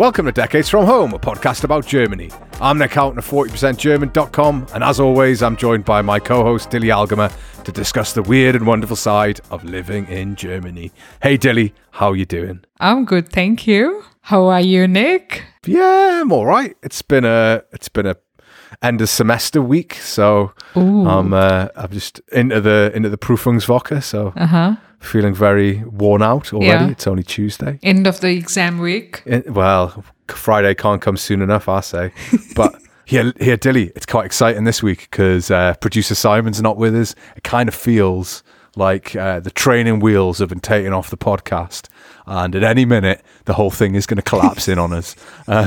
Welcome to Decades from Home, a podcast about Germany. I'm Nick Houghton of 40%German.com, and as always, I'm joined by my co host Dilly Algemer to discuss the weird and wonderful side of living in Germany. Hey Dilly, how are you doing? I'm good, thank you. How are you, Nick? Yeah, I'm all right. It's been a it's been a end of semester week, so Ooh. I'm uh, I'm just into the into the Prüfungswoche, so Uh huh. Feeling very worn out already. Yeah. It's only Tuesday. End of the exam week. It- well, Friday can't come soon enough, I say. But here, here, Dilly, it's quite exciting this week because uh, producer Simon's not with us. It kind of feels like uh, the training wheels have been taken off the podcast, and at any minute, the whole thing is going to collapse in on us. Uh,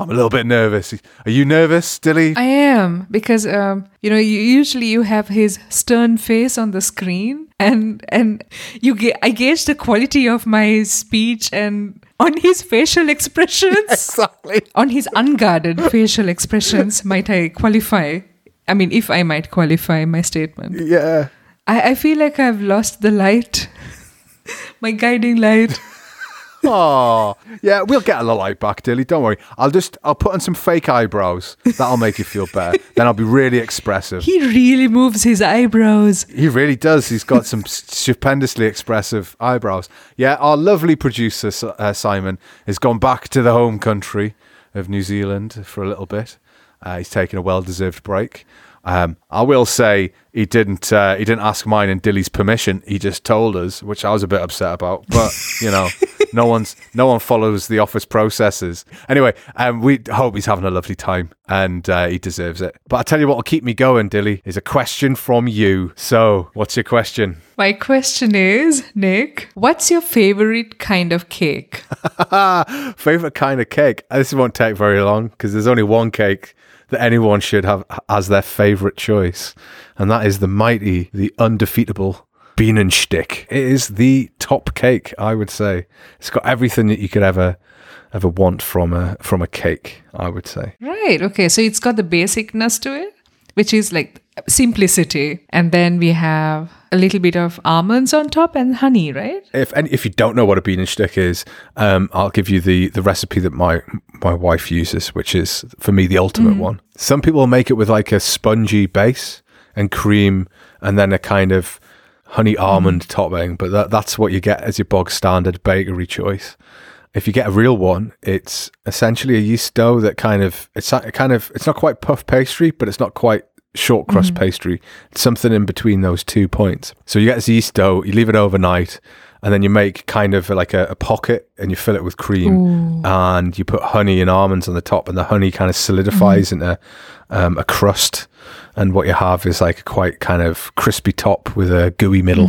I'm a little bit nervous. Are you nervous, Dilly? I am because um, you know you, usually you have his stern face on the screen, and and you ga- I gauge the quality of my speech and on his facial expressions, exactly. on his unguarded facial expressions. Might I qualify? I mean, if I might qualify my statement, Yeah. I, I feel like I've lost the light, my guiding light. Oh, yeah. We'll get a little light back, Dilly. Don't worry. I'll just I'll put on some fake eyebrows. That'll make you feel better. then I'll be really expressive. He really moves his eyebrows. He really does. He's got some stupendously expressive eyebrows. Yeah, our lovely producer uh, Simon has gone back to the home country of New Zealand for a little bit. Uh, he's taken a well-deserved break. Um, I will say he didn't. Uh, he didn't ask mine and Dilly's permission. He just told us, which I was a bit upset about. But you know, no one's no one follows the office processes. Anyway, um, we hope he's having a lovely time and uh, he deserves it. But I tell you what will keep me going, Dilly, is a question from you. So, what's your question? My question is, Nick, what's your favorite kind of cake? Favorite kind of cake? Uh, This won't take very long because there's only one cake that anyone should have as their favorite choice, and that is the mighty, the undefeatable Bienenstich. It is the top cake, I would say. It's got everything that you could ever ever want from a from a cake. I would say. Right. Okay. So it's got the basicness to it, which is like simplicity. And then we have a little bit of almonds on top and honey, right? If and if you don't know what a Bienenstich is, um, I'll give you the the recipe that my my wife uses, which is for me the ultimate one. Some people make it with like a spongy base and cream, and then a kind of honey mm. almond topping. But that that's what you get as your bog standard bakery choice. If you get a real one, it's essentially a yeast dough that kind of it's kind of it's not quite puff pastry, but it's not quite short crust mm. pastry. It's something in between those two points. So you get this yeast dough, you leave it overnight, and then you make kind of like a, a pocket and you fill it with cream and you put honey and almonds on the top and the honey kind of solidifies into um, a crust and what you have is like a quite kind of crispy top with a gooey middle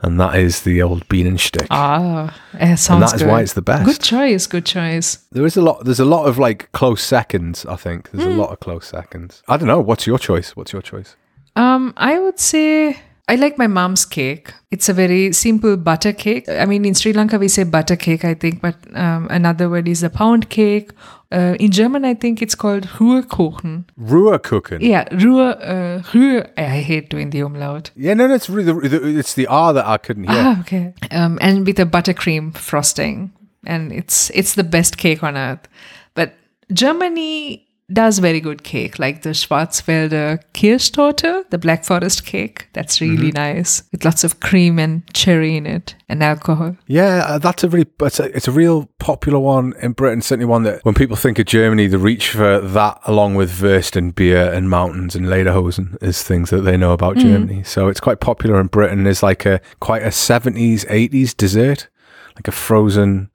and that is the old Bienenstich. Ah, it and sounds that is good. why it's the best. Good choice. Good choice. There is a lot. There's a lot of like close seconds. I think there's a lot of close seconds. I don't know. What's your choice? What's your choice? Um, I would say I like my mom's cake. It's a very simple butter cake. I mean, in Sri Lanka we say butter cake, I think, but um, another word is a pound cake. Uh, in German, I think it's called Ruhrkuchen. Ruhrkuchen. Yeah, Ruhr, uh, Ruhr. I hate doing the umlaut. Yeah, no, no, it's really the, the, it's the R that I couldn't hear. Ah, okay. Um, and with a buttercream frosting, and it's it's the best cake on earth. But Germany does very good cake, like the Schwarzwälder Kirschtorte, the Black Forest cake. That's really nice with lots of cream and cherry in it and alcohol. Yeah, uh, that's a really it's a, it's a real popular one in Britain. Certainly one that when people think of Germany, they reach for that along with Wurst and beer and mountains and Lederhosen as things that they know about Germany. So it's quite popular in Britain. It's like a quite a seventies eighties dessert, like a frozen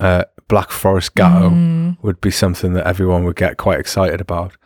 uh, Black Forest gateau would be something that everyone would get quite excited about.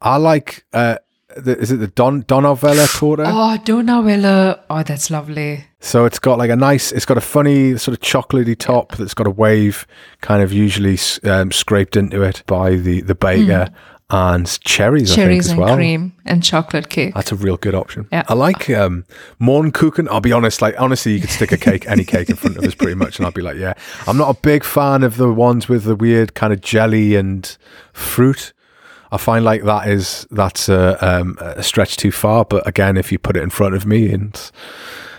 I like. Uh, the, is it the Don Donauwelle torte? Oh, Donauwelle. Oh, that's lovely. So it's got like a nice, it's got a funny sort of chocolatey top that's got a wave kind of usually um, scraped into it by the, the baker and cherries, think, Cherries as and well. cream and chocolate cake. That's a real good option. Yeah. I like um, Mohnkuchen. I'll be honest, like honestly, you could stick a cake, any cake in front of us pretty much, and I'd be like, yeah. I'm not a big fan of the ones with the weird kind of jelly and fruit. I find like that is that's a, um, a stretch too far. But again, if you put it in front of me and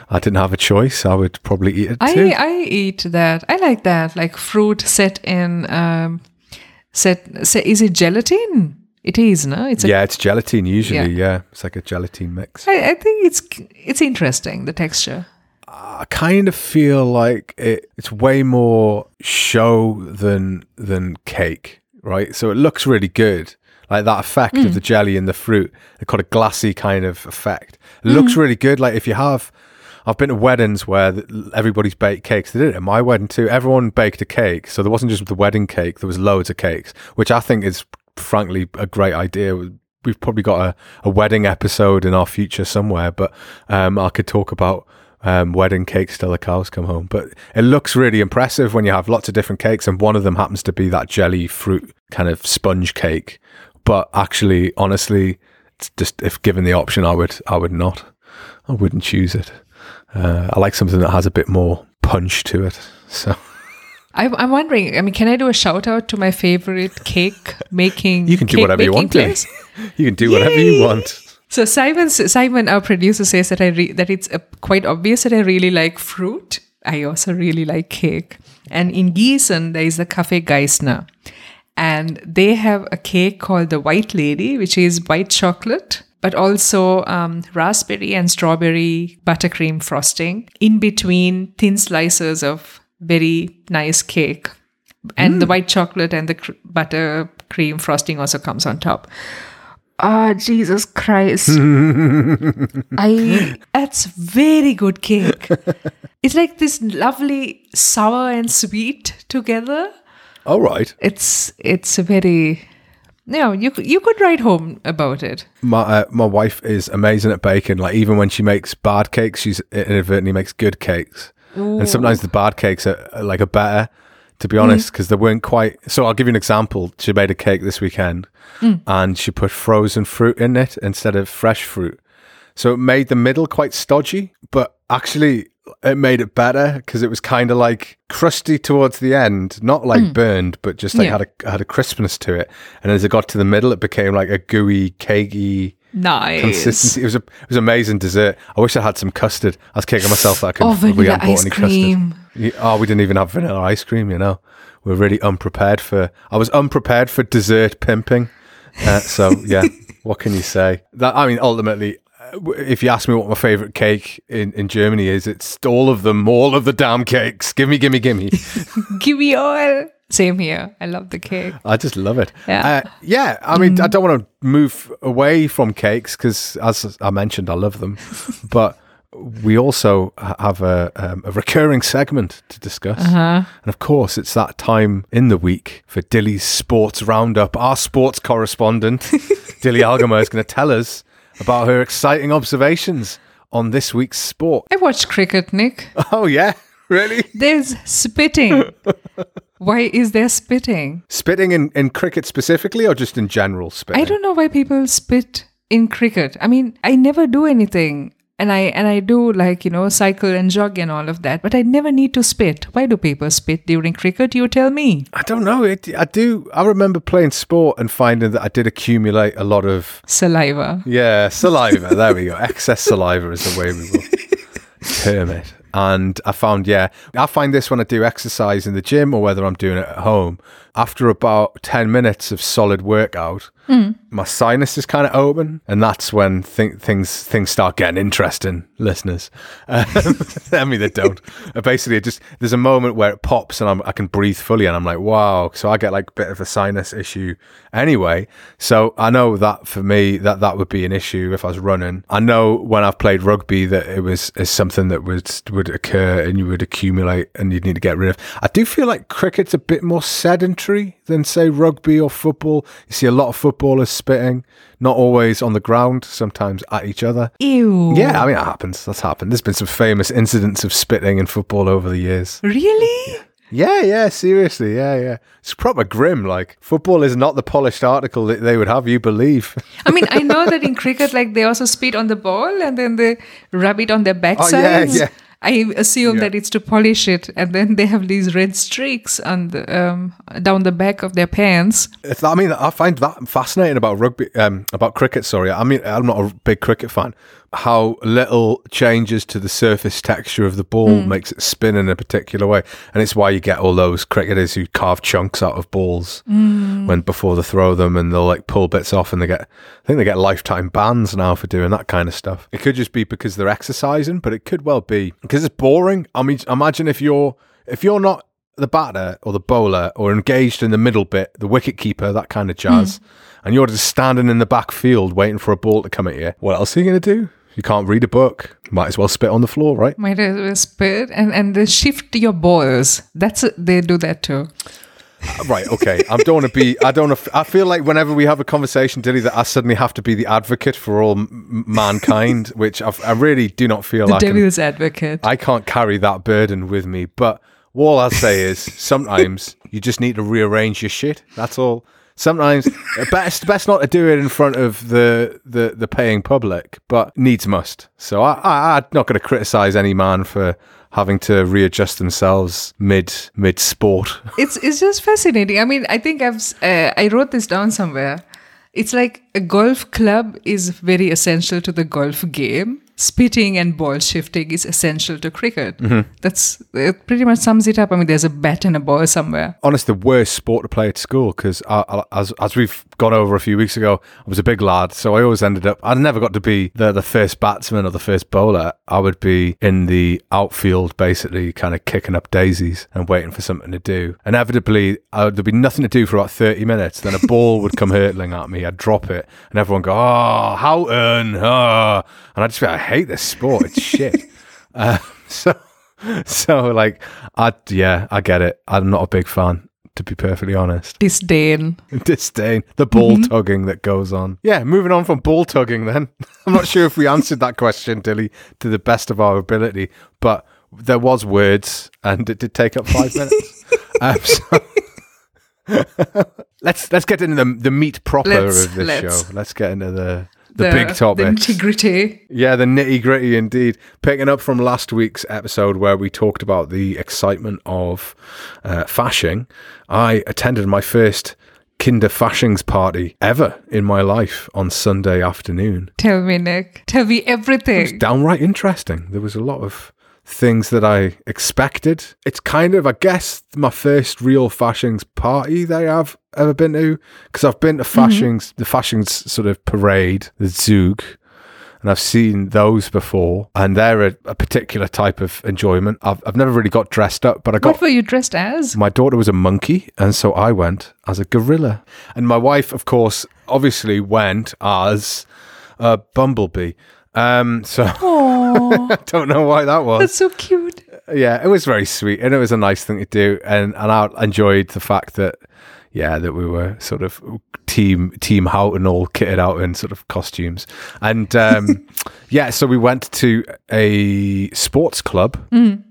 I didn't have a choice, I would probably eat it too. I I eat that. I like that. Like fruit set in um set, set is it gelatin? It is, no? It's a yeah, it's gelatine usually. Yeah. Yeah. it's like a gelatine mix. I, I think it's it's interesting the texture. I kind of feel like it, it's way more show than than cake, right? So it looks really good, like that effect of hmm. the jelly and the fruit. They got a glassy kind of effect. It hmm. looks really good. Like if you have, I've been to weddings where everybody's baked cakes. They did it at my wedding too. Everyone baked a cake, so there wasn't just the wedding cake. There was loads of cakes, which I think is frankly a great idea. We've probably got a, a wedding episode in our future somewhere, but um, I could talk about um, wedding cakes till the cows come home. But it looks really impressive when you have lots of different cakes, and one of them happens to be that jelly fruit kind of sponge cake. But actually, honestly, just if given the option, I would I would not. I wouldn't choose it. Uh, I like something that has a bit more punch to it. So I'm, I'm wondering. I mean, can I do a shout out to my favorite cake making? you can do whatever you want to. place? you can do whatever you want. So Simon, Simon, our producer, says that I re- that it's uh, quite obvious that I really like fruit. I also really like cake. And in Gießen, there is the Café Geisner, and they have a cake called the White Lady, which is white chocolate, but also um, raspberry and strawberry buttercream frosting in between thin slices of very nice cake. And the white chocolate and the cr- buttercream frosting also comes on top. Ah, Jesus Christ. I that's very good cake. it's like this lovely sour and sweet together. All right. It's it's a very no, you could- you could write home about it. My uh, my wife is amazing at baking. Like even when she makes bad cakes, she's inadvertently makes good cakes. And sometimes the bad cakes are, are like a better, to be honest, mm. because they weren't quite. So I'll give you an example. She made a cake this weekend, mm. and she put frozen fruit in it instead of fresh fruit. So it made the middle quite stodgy, but actually it made it better because it was kind of like crusty towards the end, not like mm. burned, but just like Yeah. had a had a crispness to it. And as it got to the middle, it became like a gooey, cakey Nice. consistency. It was a it was amazing dessert. I wish I had some custard. I was kicking myself that I couldn't Oh, we vanilla hadn't bought ice any cream. custard. Oh, we didn't even have vanilla ice cream. You know, we are really unprepared for. I was unprepared for dessert pimping. Uh, so yeah, what can you say? That I mean, ultimately. If you ask me what my favorite cake in, in Germany is, it's all of them, all of the damn cakes. Gimme, gimme, gimme. Give me all. Same here. I love the cake. I just love it. Yeah. uh, yeah. I mean, I don't want to move away from cakes because, as I mentioned, I love them. but we also have a, um, a recurring segment to discuss, Uh-huh. and of course, it's that time in the week for Dilly's Sports Roundup. Our sports correspondent, Dilly Algamer, is going to tell us about her exciting observations on this week's sport. I watch cricket, Nick. Oh yeah, really? There's spitting. Why is there spitting? Spitting in, in cricket specifically, or just in general spitting? I don't know why people spit in cricket. I mean, I never do anything. And I and I do like, you know, cycle and jog and all of that, but I never need to spit. Why do people spit during cricket? You tell me. I don't know. It, I do. I remember playing sport and finding that I did accumulate a lot of Saliva. yeah saliva. there we go. Excess saliva is the way we will term it. And I found yeah, I find this when I do exercise in the gym or whether I'm doing it at home. After about ten minutes of solid workout, my sinus is kind of open, and that's when th- things things start getting interesting, listeners. Um, I mean, they don't. Basically, it just there's a moment where it pops, and I'm, I can breathe fully, and I'm like, wow. So I get like a bit of a sinus issue anyway. So I know that for me, that that would be an issue if I was running. I know when I've played rugby that it was is something that would would occur, and you would accumulate, and you'd need to get rid of. I do feel like cricket's a bit more sedentary than say rugby or football. You see a lot of footballers spitting, not always on the ground, sometimes at each other. Ew. Yeah, I mean, it happens. That's happened. There's been some famous incidents of spitting in football over the years. Really? Yeah, yeah, seriously. Yeah, yeah. It's proper grim. Like, football is not the polished article that they would have you believe. I mean, I know that in cricket, like they also spit on the ball and then they rub it on their Oh, yeah, backsides. yeah. I assume Yeah. that it's to polish it, and then they have these red streaks on the um, down the back of their pants. I mean, I find that fascinating about rugby, um, about cricket. Sorry, I mean, I'm not a big cricket fan. How little changes to the surface texture of the ball hmm. makes it spin in a particular way, and it's why you get all those cricketers who carve chunks out of balls hmm. when before they throw them, and they'll like pull bits off, and they get, I think they get lifetime bans now for doing that kind of stuff. It could just be because they're exercising, but it could well be because it's boring. I mean, imagine if you're if you're not the batter or the bowler or engaged in the middle bit, the wicket keeper, that kind of jazz, hmm. and you're just standing in the back field waiting for a ball to come at you, what else are you going to do? You can't read a book. Might as well spit on the floor, right? Might as well spit and and they shift your balls. That's. They do that too. Uh, right, okay. I don't want to be, I don't I feel like whenever we have a conversation, Dilly, that I suddenly have to be the advocate for all m- mankind, which I've, I really do not feel The like. I'm- devil's advocate. I can't carry that burden with me. But all I'll say is sometimes you just need to rearrange your shit. That's all. Sometimes best best not to do it in front of the the, the paying public, but needs must. So I, I I'm not going to criticize any man for having to readjust themselves mid mid sport. it's it's just fascinating. I mean, I think I've uh, I wrote this down somewhere. It's like a golf club is very essential to the golf game. Spitting and ball shifting is essential to cricket. Mm-hmm. That's it. Pretty much sums it up. I mean, there's a bat and a ball somewhere. honest, the worst sport to play at school because uh, uh, as as we've gone over a few weeks ago, I was a big lad, so I always ended up. I never got to be the the first batsman or the first bowler. I would be in the outfield, basically, kind of kicking up daisies and waiting for something to do. Inevitably, I would, there'd be nothing to do for about thirty minutes. Then a ball would come hurtling at me. I'd drop it, and everyone go, "Oh, Houghton!" Oh. and I'd just "I hate this sport. It's shit." uh, so. So like I yeah, I get it. I'm not a big fan, to be perfectly honest. Disdain. Disdain. The ball tugging that goes on. Yeah, moving on from ball tugging then. I'm not sure if we answered that question, Dilly, to the best of our ability, but there was words and it did take up five minutes. um, so let's let's get into the the meat proper Let's- of this let's. show. Let's get into the the, big topics. The nitty gritty. Yeah, the nitty gritty indeed. Picking up from last week's episode where we talked about the excitement of uh, Fasching, I attended my first Kinder Faschings party ever in my life on Sunday afternoon. Tell me, Nick. Tell me everything. It was downright interesting. There was a lot of things that I expected. It's kind of, I guess, my first real Faschings party that I've ever been to because I've been to mm-hmm. Faschings, the Faschings sort of parade, the Zug, and I've seen those before, and they're a, a particular type of enjoyment. I've, I've never really got dressed up, but I got What were you dressed as? my daughter was a monkey, and so I went as a gorilla. And my wife, of course, obviously went as a bumblebee. Um, so I don't know why that was. that's so cute. Yeah, it was very sweet, and it was a nice thing to do, and and I enjoyed the fact that. Yeah, that we were sort of team team Houghton all kitted out in sort of costumes, and um, yeah, so we went to a sports club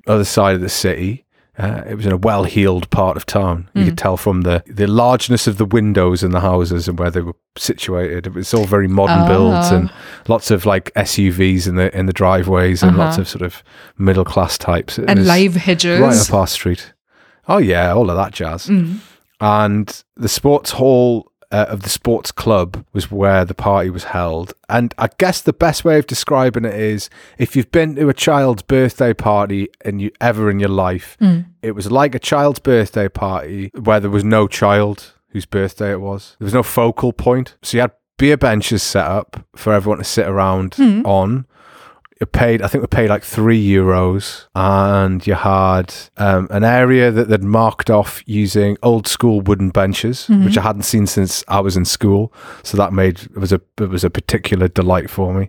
other side of the city. Uh, it was in a well-heeled part of town. You could mm-hmm. tell from the the largeness of the windows in the houses and where they were situated. It was all very modern builds uh-huh. and lots of like SUVs in the in the driveways and lots uh-huh. of sort of middle class types. It And live hedges. right up our street. Oh yeah, all of that jazz. Mm-hmm. And the sports hall uh, of the sports club was where the party was held. And I guess the best way of describing it is if you've been to a child's birthday party and you ever in your life, it was like a child's birthday party where there was no child whose birthday it was. There was no focal point. So you had beer benches set up for everyone to sit around on it paid, I think we paid like three euros, and you had um, an area that they'd marked off using old school wooden benches, which I hadn't seen since I was in school. So that made it was a it was a particular delight for me.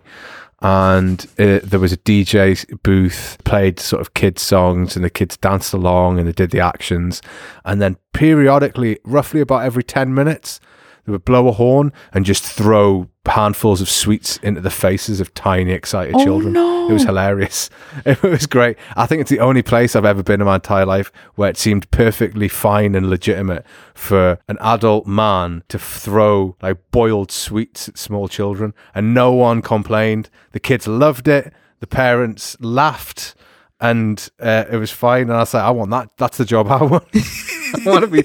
And it, there was a DJ booth, played sort of kids songs, and the kids danced along and they did the actions. And then periodically, roughly about every ten minutes, they would blow a horn and just throw handfuls of sweets into the faces of tiny, excited Oh, children. no. It was hilarious. It was great. I think it's the only place I've ever been in my entire life where it seemed perfectly fine and legitimate for an adult man to throw like boiled sweets at small children, and no one complained. The kids loved it. The parents laughed. And uh, it was fine. And I said, like, I want that. That's the job I want. I want to be.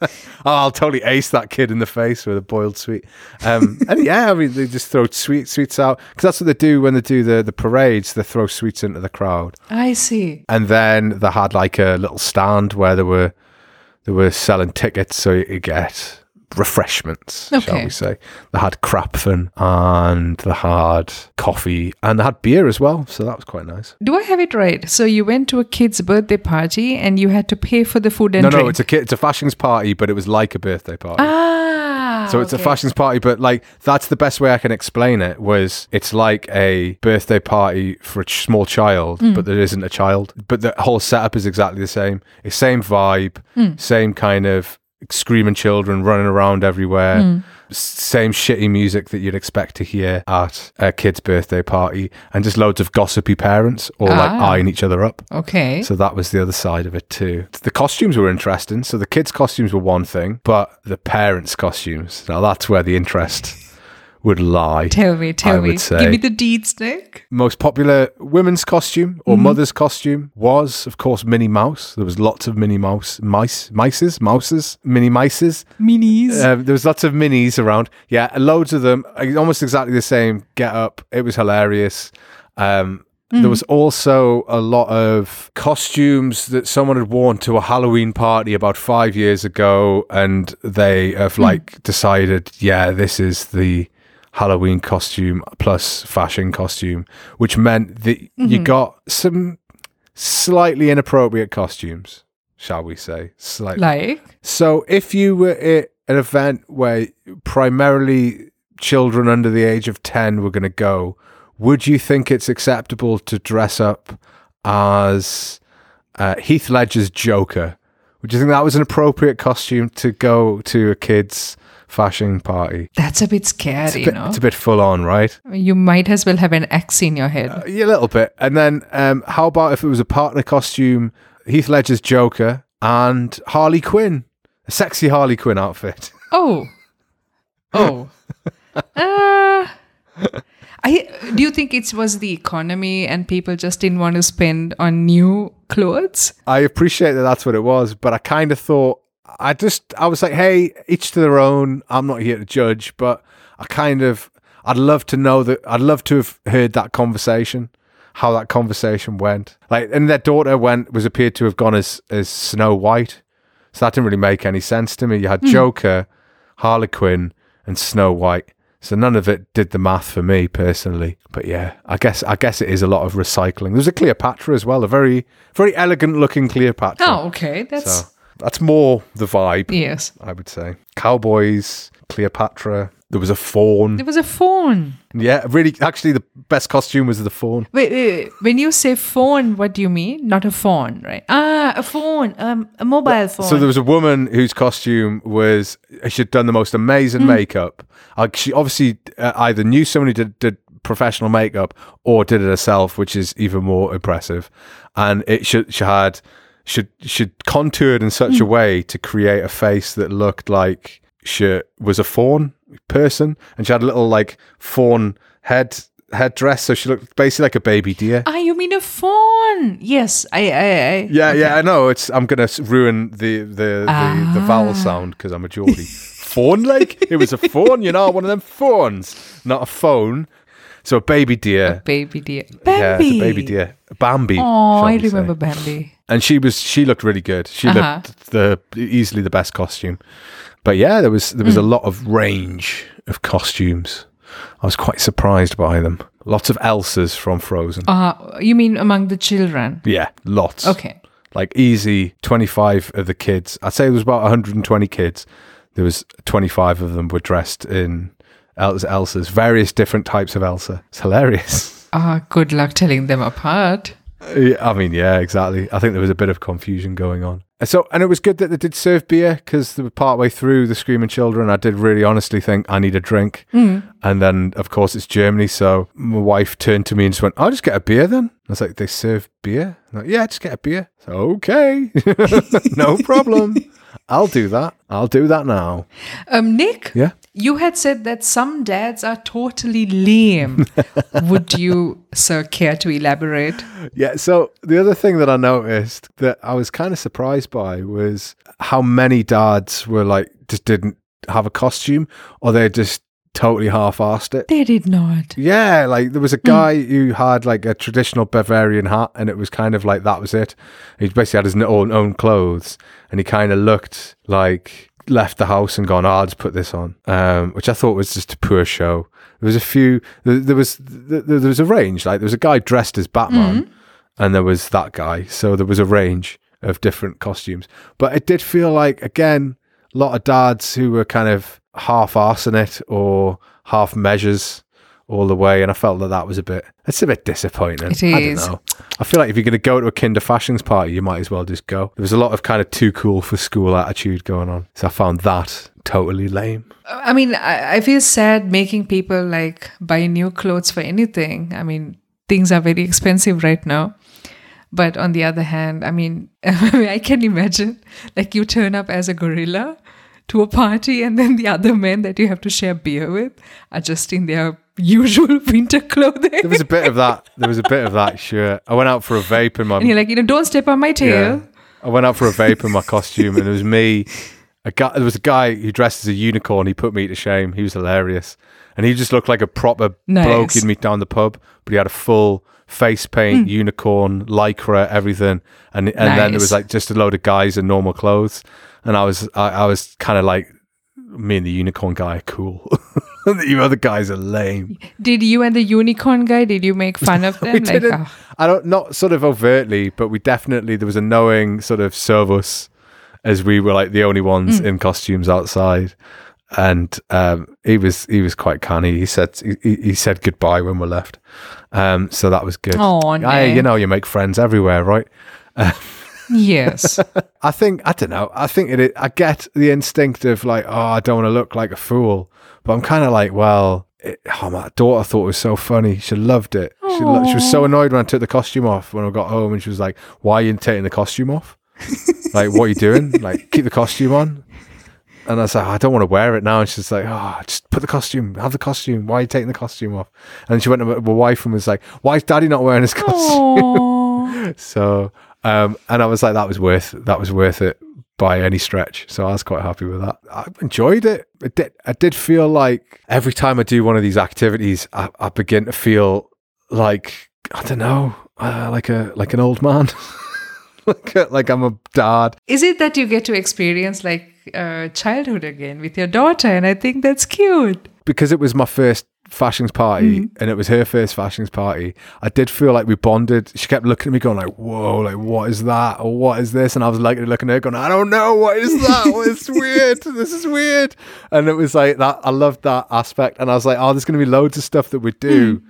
oh, I'll totally ace that kid in the face with a boiled sweet. Um, and yeah, I mean, they just throw sweet sweets out because that's what they do when they do the the parades. They throw sweets into the crowd, I see. and then they had like a little stand where they were they were selling tickets so you could get refreshments, shall Okay. we say. They had Krapfen and they had coffee and they had beer as well, so that was quite nice. Do I have it right? So you went to a kid's birthday party and you had to pay for the food and no, drink. no, it's a kid, it's a Faschings party, but it was like a birthday party. ah. So it's a Faschings party, but like that's the best way I can explain it. Was it's like a birthday party for a ch- small child, Mm. but there isn't a child. But the whole setup is exactly the same. It's same vibe, Mm. same kind of screaming children running around everywhere. Mm. Same shitty music that you'd expect to hear at a kid's birthday party, and just loads of gossipy parents all like Ah. eyeing each other up. Okay. So that was the other side of it too. The costumes were interesting. So the kids' costumes were one thing, but the parents' costumes, now that's where the interest would lie. tell me, tell I me. would say- Give me the deeds, Nick. Most popular women's costume or mother's costume was, of course, Minnie Mouse. There was lots of Minnie Mouse, mice, mices, mouses, Minnie mices. Minis. Um, there was lots of minis around. Yeah, loads of them. uh, Almost exactly the same get up. It was hilarious. Um, There was also a lot of costumes that someone had worn to a Halloween party about five years ago, and they have like decided, yeah, this is the Halloween costume plus Fasching costume, which meant that you got some slightly inappropriate costumes, shall we say? Slightly. like? So, if you were at an event where primarily children under the age of 10 were going to go, would you think it's acceptable to dress up as uh, Heath Ledger's Joker? Would you think that was an appropriate costume to go to a kid's Fasching party? That's a bit scary, It's a bit, know? it's a bit full on, right? You might as well have an axe in your head. Yeah, a little bit. And then, um, how about if it was a partner costume, Heath Ledger's Joker and Harley Quinn, a sexy Harley Quinn outfit? oh. Oh. uh, I do you think it was the economy and people just didn't want to spend on new clothes? I appreciate that that's what it was, but I kind of thought I just I was like, hey, each to their own. I'm not here to judge, but I kind of I'd love to know that I'd love to have heard that conversation, how that conversation went. Like, and their daughter went was appeared to have gone as as Snow White, so that didn't really make any sense to me. You had hmm. Joker, Harley Quinn, and Snow White. So none of it did the math for me personally. But yeah, I guess I guess it is a lot of recycling. There's a Cleopatra as well, a very very elegant looking Cleopatra. Oh, okay. That's So that's more the vibe, yes. I would say. Cowboys, Cleopatra. There was a fawn. There was a phone. Yeah, really. Actually, the best costume was the fawn. Wait, wait, wait. when you say phone, what do you mean? Not a phone, right? Ah, a phone, um, a mobile phone. So there was a woman whose costume was she'd done the most amazing makeup. Like she obviously uh, either knew somebody did, did professional makeup or did it herself, which is even more impressive. And it should she had should should contoured in such a way to create a face that looked like she was a fawn person, and she had a little like fawn head headdress, so she looked basically like a baby deer. ah, you mean a fawn? Yes, I, I, I. Yeah, yeah, I know. It's I'm gonna ruin the the the, the vowel Ah. sound because I'm a Geordie. fawn like it was a fawn, you know, one of them fawns, not a phone. So a baby deer. A Baby deer. Yeah, Bambi. it's a baby deer. Bambi. Oh, I we say. remember Bambi. And she was she looked really good. She Uh-huh. looked the easily the best costume. But yeah, there was there was Hmm. a lot of range of costumes. I was quite surprised by them. Lots of Elsas from Frozen. Uh, you mean among the children? Yeah, lots. Okay. like easy 25 of the kids i'd say there was about 120 kids there was 25 of them were dressed in elsa's various different types of elsa. It's hilarious. Ah, good luck telling them apart. I mean yeah exactly. I think there was a bit of confusion going on. And so and it was good that they did serve beer because the were partway through the screaming children i did really honestly think i need a drink. And then of course it's germany so my wife turned to me and just went i'll just get a beer then. I was like they serve beer? I'm like, yeah just get a beer. So, okay. No problem. I'll do that. I'll do that now. Um, Nick, yeah You had said that some dads are totally lame. Would you, sir, care to elaborate? Yeah. So the other thing that I noticed that I was kind of surprised by was how many dads were like just didn't have a costume or they just totally half-assed it. They did not. Yeah, like there was a hmm. guy who had like a traditional Bavarian hat, and it was kind of like that was it. He basically had his own own clothes, and he kind of looked like left the house and gone, oh, I'll just put this on, um, which I thought was just a poor show. There was a few, there, there was there, there was a range. Like there was a guy dressed as Batman, and there was that guy. So there was a range of different costumes, but it did feel like again a lot of dads who were kind of half arsing it or half measures all the way, and I felt that that was a bit. It's a bit disappointing. It I don't know. I feel like if you're going to go to a Kinder Faschings party, you might as well just go. There was a lot of kind of too cool for school attitude going on, so I found that totally lame. I mean, I, I feel sad making people like buy new clothes for anything. I mean, things are very expensive right now. But on the other hand, I mean, I can imagine like you turn up as a gorilla to a party and then the other men that you have to share beer with are just in their usual winter clothing. There was a bit of that. There was a bit of that. Sure, I went out for a vape in my and you're like, you know, don't step on my tail. Yeah. I went out for a vape in my costume, and it was me. A guy, there was a guy who dressed as a unicorn. He put me to shame. He was hilarious, and he just looked like a proper Nice. bloke you'd meet down the pub. But he had a full face paint, hmm. unicorn, lycra, everything, and and then there was like just a load of guys in normal clothes, and I was I, I was kind of like, me and the unicorn guy are cool. you other guys are lame. Did you and the unicorn guy, did you make fun of them? we like, didn't. ah, I don't not sort of overtly, but we definitely there was a knowing sort of service as we were like the only ones in costumes outside, and um, he was he was quite canny. He said he, he said goodbye when we left, um, so that was good. Oh, no. you know, you make friends everywhere, right? yes. I think I don't know. I think it. I get the instinct of like, oh, I don't want to look like a fool, but I'm kind of like, well, it, oh, my daughter thought it was so funny. She loved it. She, lo- she was so annoyed when I took the costume off when I got home, and she was like, "Why are you taking the costume off? like, what are you doing? Like, keep the costume on." And I was like, I don't want to wear it now. And she's like, oh, just put the costume, have the costume. Why are you taking the costume off? And she went to my my wife and was like, why is daddy not wearing his costume? So, um, and I was like, that was worth that was worth it by any stretch. So I was quite happy with that. I enjoyed it. It did. I did feel like every time I do one of these activities, I, I begin to feel like I don't know, uh, like a like an old man, like a, like I'm a dad. Is it that you get to experience like uh, childhood again with your daughter? And I think that's cute. because it was my first Faschings party mm. and it was her first Faschings party i did feel like we bonded. She kept looking at me going like whoa like what is that? Or what is this? And i was like looking at her going i don't know. What is that? It's weird? This is weird. And it was like that i loved that aspect. And i was like oh there's going to be loads of stuff that we do mm.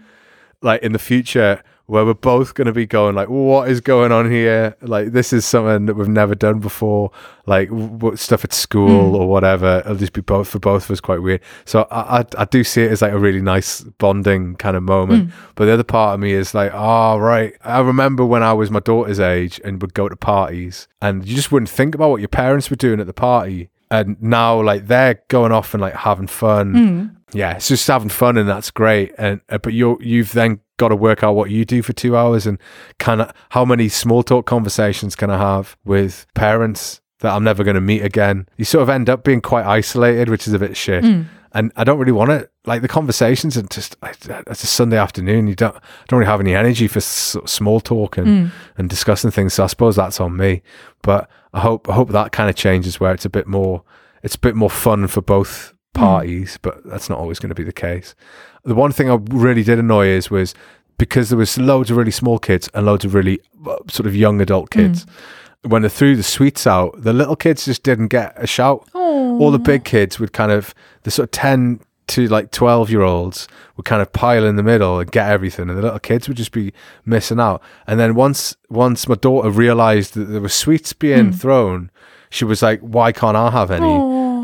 like in the future where we're both going to be going like what is going on here? Like this is something that we've never done before like w- stuff at school hmm. or whatever. It'll just be both for both of us quite weird. So I, I i do see it as like a really nice bonding kind of moment. Hmm. But the other part of me is like oh right. I remember when i was my daughter's age and would go to parties and you just wouldn't think about what your parents were doing at the party. And now like they're going off and like having fun. Hmm. Yeah, it's just having fun and that's great. And uh, but you you've then got to work out what you do for two hours and kind of how many small talk conversations can I have with parents that I'm never going to meet again. You sort of end up being quite isolated, which is a bit shit. Hmm. And I don't really want it. like the conversations and just it's a Sunday afternoon. You don't don't really have any energy for s- small talk and hmm. and discussing things. So I suppose that's on me. But I hope I hope that kind of changes where it's a bit more it's a bit more fun for both Hmm. parties, but that's not always going to be the case. The one thing I really did annoy is was because there was loads of really small kids and loads of really uh, sort of young adult hmm. kids. When they threw the sweets out, the little kids just didn't get a shout. All the big kids would kind of the sort of ten to like twelve year olds would kind of pile in the middle and get everything, and the little kids would just be missing out. And then once once my daughter realised that there were sweets being hmm. thrown, she was like, "Why can't I have any?"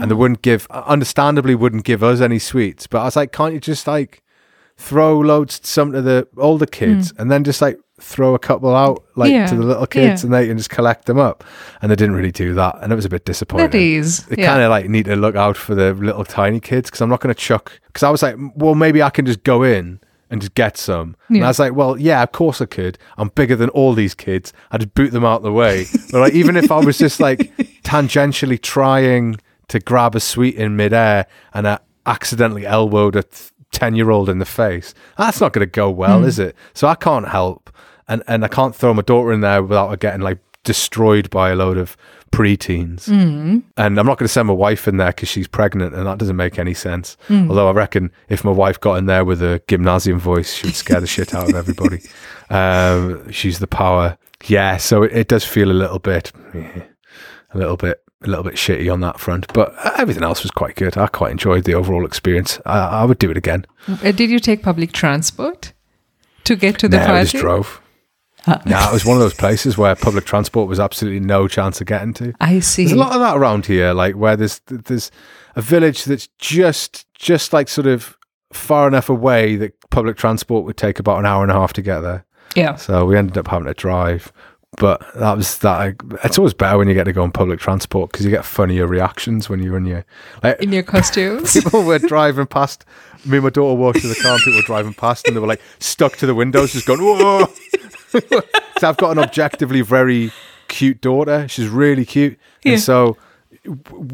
And they wouldn't give, understandably, wouldn't give us any sweets. But I was like, "Can't you just like throw loads some to the older kids hmm. and then just like throw a couple out like Yeah, to the little kids yeah. and they can just collect them up. And they didn't really do that, and it was a bit disappointing. Is. They yeah. kind of like need to look out for the little tiny kids because I'm not going to chuck. Because I was like, well, maybe I can just go in and just get some. And I was like, well, yeah, of course I could. I'm bigger than all these kids. I'd just boot them out the way. but like, even if I was just like tangentially trying to grab a sweet in midair and I accidentally elbowed a 10 year old in the face, that's not going to go well, Hmm. is it? So I can't help. And, and I can't throw my daughter in there without her getting like destroyed by a load of preteens. Hmm. And I'm not going to send my wife in there because she's pregnant, and that doesn't make any sense. Hmm. Although I reckon if my wife got in there with a gymnasium voice, she would scare the shit out of everybody. Um, she's the power. Yeah, so it, it does feel a little bit, eh, a little bit, a little bit shitty on that front. But everything else was quite good. I quite enjoyed the overall experience. I, I would do it again. Uh, did you take public transport to get to the no, I just drove. Ah. no, it was one of those places where public transport was absolutely no chance of getting to. I see. There's a lot of that around here, like where there's there's a village that's just just like sort of far enough away that public transport would take about an hour and a half to get there. yeah. So we ended up having to drive. But that was that. It's always better when you get to go on public transport because you get funnier reactions when you're in your like In your costumes. people were driving past. Me and my daughter walked to the car, and people were driving past, and they were like stuck to the windows, just going whoa. so I've got an objectively very cute daughter. She's really cute, Yeah. and so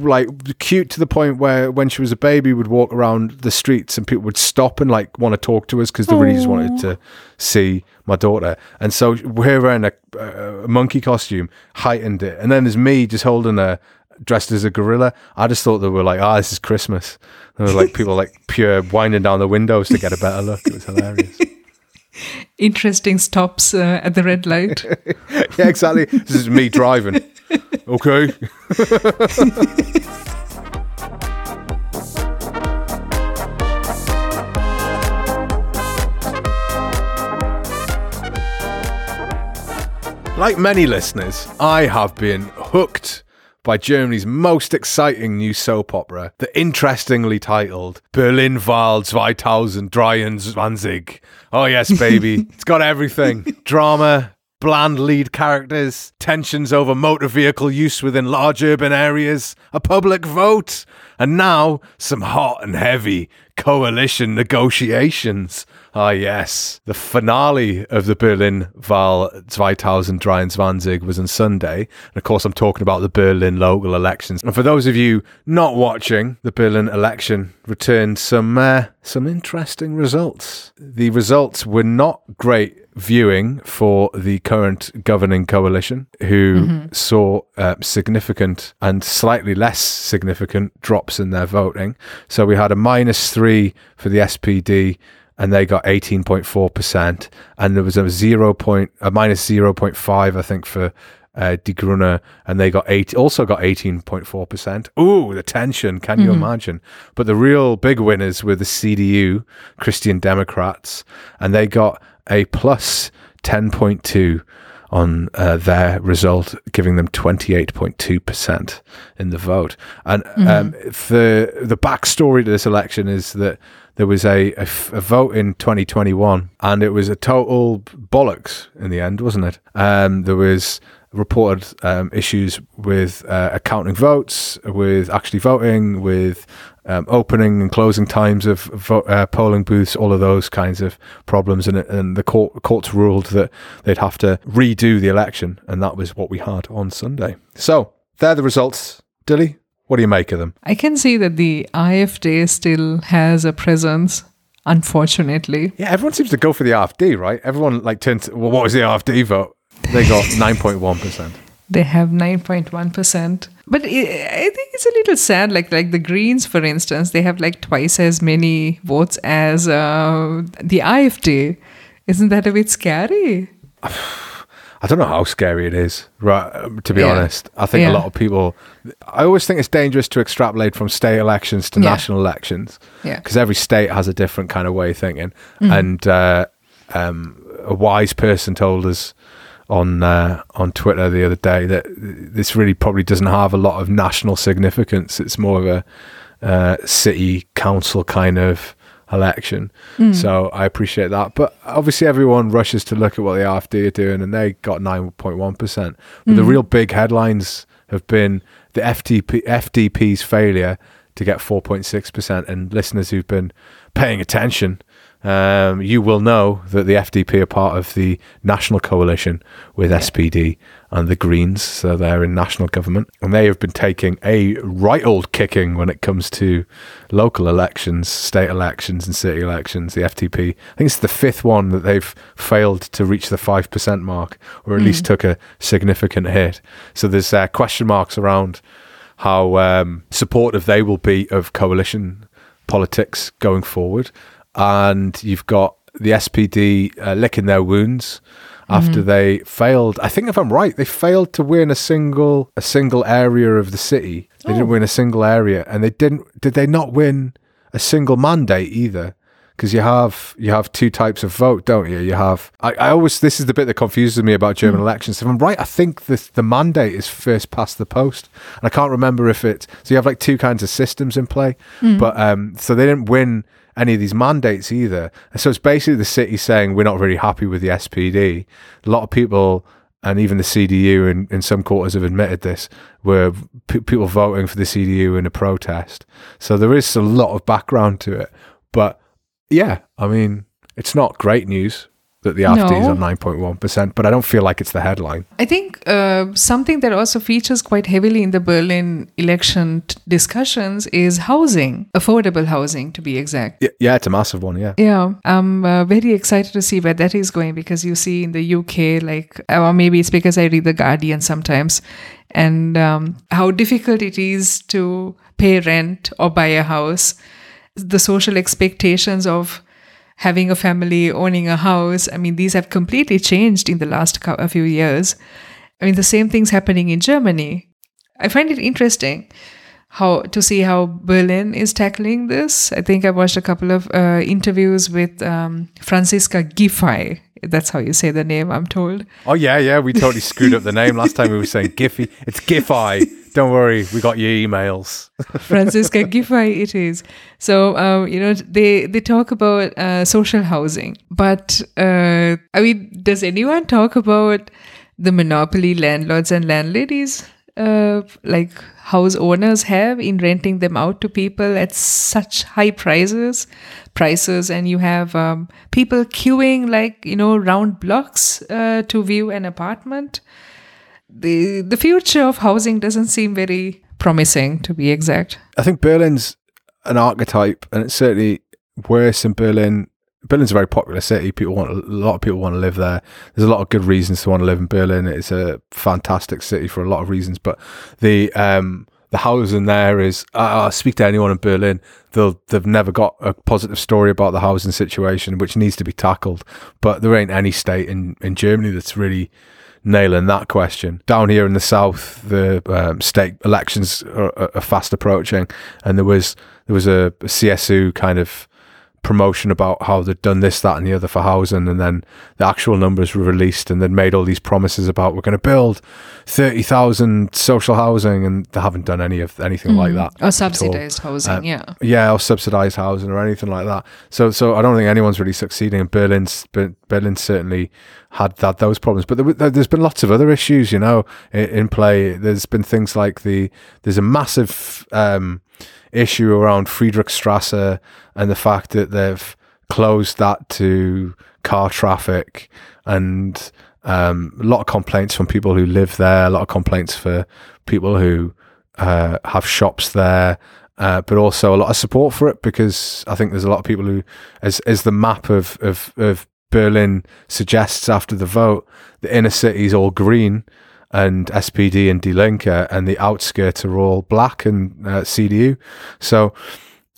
like cute to the point where when she was a baby, would walk around the streets and people would stop and like want to talk to us because they really just wanted to see my daughter. And so we're wearing a, a monkey costume, heightened it, and then there's me just holding her dressed as a gorilla. I just thought they were like, ah, this is Christmas. There were like people like pure winding down the windows to get a better look. It was hilarious. Interesting stops uh, at the red light. yeah, exactly. This is me driving. Okay. Like many listeners, I have been hooked by Germany's most exciting new soap opera, the interestingly titled Berlin Wahl 2023. Oh, yes, baby. it's got everything drama, bland lead characters, tensions over motor vehicle use within large urban areas, a public vote, and now some hot and heavy coalition negotiations. Ah, yes. The finale of the Berlin Wahl 2023 was on Sunday. And of course, I'm talking about the Berlin local elections. And for those of you not watching, the Berlin election returned some, uh, some interesting results. The results were not great viewing for the current governing coalition, who saw uh, significant and slightly less significant drops in their voting. So we had a minus three for the SPD, and they got 18.4%. And there was a zero point, a minus 0.5, I think, for uh, Grüne, and they got eight, also got 18.4%. Ooh, the tension, can you imagine? But the real big winners were the CDU, Christian Democrats, and they got a plus 10.2 on uh, their result, giving them 28.2% in the vote. And um, the the backstory to this election is that there was a, a vote in 2021, and it was a total bollocks in the end, wasn't it? Um, there was reported um, issues with uh, accounting votes, with actually voting, with um, opening and closing times of vo- uh, polling booths, all of those kinds of problems, and, and the court courts ruled that they'd have to redo the election, and that was what we had on Sunday. So there are the results. Dilly, what do you make of them? I can see that the AfD still has a presence, unfortunately. Yeah, everyone seems to go for the AfD, right? Everyone like turns. To, well, what was the AfD vote? They got nine point one percent. They have 9.1%. But I I think it's a little sad. Like like the Greens, for instance, they have like twice as many votes as uh, the AfD. Isn't that a bit scary? I don't know how scary it is, right? um, To be Yeah. honest, I think Yeah. a lot of people. I always think it's dangerous to extrapolate from state elections to Yeah. national elections Yeah. because every state has a different kind of way of thinking. And uh, um, a wise person told us on uh, on Twitter the other day that this really probably doesn't have a lot of national significance. It's more of a uh, city council kind of election. So I appreciate that. But obviously, everyone rushes to look at what the AfD are doing, and they got 9.1%. But the real big headlines have been the FDP, FDP's failure to get 4.6%. And listeners who've been paying attention, um, you will know that the FDP are part of the national coalition with SPD and the Greens. So they're in national government. And they have been taking a right old kicking when it comes to local elections, state elections, and city elections. The FDP, I think it's the fifth one that they've failed to reach the 5% mark, or at least took a significant hit. So there's uh, question marks around how um, supportive they will be of coalition politics going forward. And you've got the SPD uh, licking their wounds after they failed. I think if I'm right, they failed to win a single a single area of the city. They didn't win a single area, and they didn't. Did they not win a single mandate either? Because you have you have two types of vote, don't you? You have I, I always this is the bit that confuses me about German elections. If I'm right, I think the the mandate is first past the post, and I can't remember if it. So you have like two kinds of systems in play, but um, so they didn't win any of these mandates either. And So it's basically the city saying we're not really happy with the SPD. A lot of people and even the CDU in, in some quarters have admitted this, were p- people voting for the CDU in a protest. So there is a lot of background to it. But yeah, I mean, it's not great news that the is No. on 9.1%, but I don't feel like it's the headline. I think uh, something that also features quite heavily in the Berlin election t- discussions is housing, affordable housing to be exact. Y- Yeah, it's a massive one, yeah. Yeah, I'm uh, very excited to see where that is going because you see in the UK, like, or maybe it's because I read The Guardian sometimes, and um, how difficult it is to pay rent or buy a house. The social expectations of having a family, owning a house, I mean, these have completely changed in the last few years. I mean, the same thing's happening in Germany. I find it interesting how to see how Berlin is tackling this. I think I watched a couple of uh, interviews with um, Franziska Giffey. That's how you say the name, I'm told. Oh, yeah, yeah. We totally screwed up the name last time we were saying Giphy. It's Giffy. Don't worry, we got your emails. Franziska Giffey it is. So um, you know they they talk about uh, social housing, but uh, I mean, does anyone talk about the monopoly landlords and landladies? Uh, like house owners have in renting them out to people at such high prices prices and you have um, people queuing like you know round blocks uh, to view an apartment the the future of housing doesn't seem very promising to be exact I think Berlin's an archetype, and it's certainly worse in Berlin. Berlin's a very popular city. People want a lot of people want to live there. There's a lot of good reasons to want to live in Berlin. It's a fantastic city for a lot of reasons, but the um, the housing there is. I I speak to anyone in Berlin, they'll they've never got a positive story about the housing situation, which needs to be tackled. But there ain't any state in in Germany that's really nailing that question. Down here in the south, the um, state elections are, are fast approaching, and there was there was a, a CSU kind of promotion about how they'd done this, that, and the other for housing, and then the actual numbers were released, and they'd made all these promises about we're going to build thirty thousand social housing, and they haven't done any of anything like that. or subsidized housing Uh, yeah Yeah, or subsidized housing or anything like that. So, so I don't think anyone's really succeeding. And Berlin's Berlin certainly had that those problems, but there, there's been lots of other issues, you know, in, in play. There's been things like the there's a massive um, issue around Friedrichstrasse and the fact that they've closed that to car traffic and um, a lot of complaints from people who live there, a lot of complaints for people who uh, have shops there, uh, but also a lot of support for it because I think there's a lot of people who, as as the map of of, of Berlin suggests after the vote, the inner city is all green and SPD and Die Linke, and the outskirts are all black and uh, CDU. So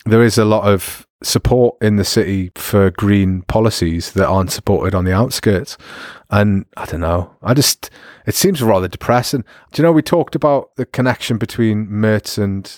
there is a lot of support in the city for green policies that aren't supported on the outskirts. And I don't know. I just it seems rather depressing. Do you know we talked about the connection between Merz and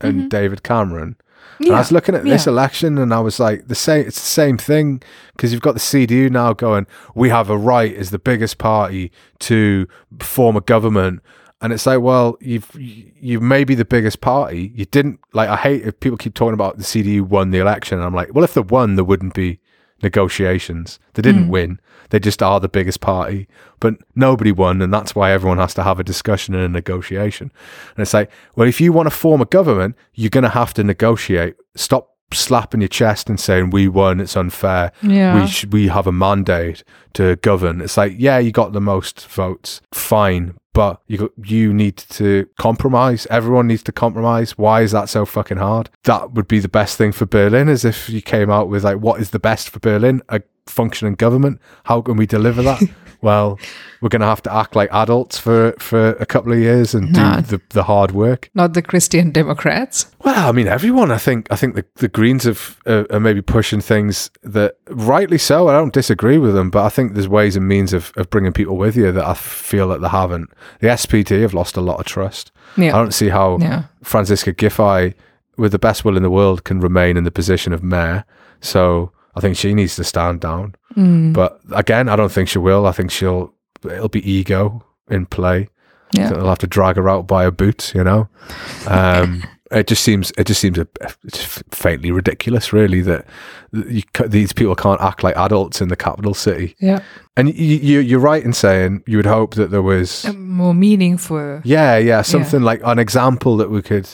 and David Cameron? And I was looking at this yeah. election and I was like, the same. It's the same thing because you've got the CDU now going. We have a right as the biggest party to form a government, And it's like, well, you've you may be the biggest party. You didn't like. I hate if people keep talking about the CDU won the election. And I'm like, well, if they won, there wouldn't be negotiations. They didn't hmm. win. They just are the biggest party, but nobody won, and that's why everyone has to have a discussion and a negotiation. And it's like, well, if you want to form a government, you're going to have to negotiate. Stop slapping your chest and saying we won, it's unfair. Yeah. We we have a mandate to govern. It's like, yeah, you got the most votes, fine, but you you need to compromise. Everyone needs to compromise. Why is that so fucking hard? That would be the best thing for Berlin, as if you came out with like, what is the best for Berlin? A functioning government. How can we deliver that? well, we're going to have to act like adults for for a couple of years and Nah. do the, the hard work. Not the Christian Democrats. Well, I mean, everyone. I think. I think the, the Greens have uh, are maybe pushing things that rightly so. I don't disagree with them, but I think there's ways and means of, of bringing people with you that I feel that they haven't. The SPD have lost a lot of trust. Yeah. I don't see how Yeah. Franziska Giffey, with the best will in the world, can remain in the position of mayor. So I think she needs to stand down. Mm. But again, I don't think she will. I think she'll. It'll be ego in play. Yeah. They'll have to drag her out by her boots, you know. Um, it just seems it just seems a, it's faintly ridiculous, really, that you, these people can't act like adults in the capital city. Yeah. And you, you you're right in saying you would hope that there was, More meaningful. yeah, yeah, something like an example that we could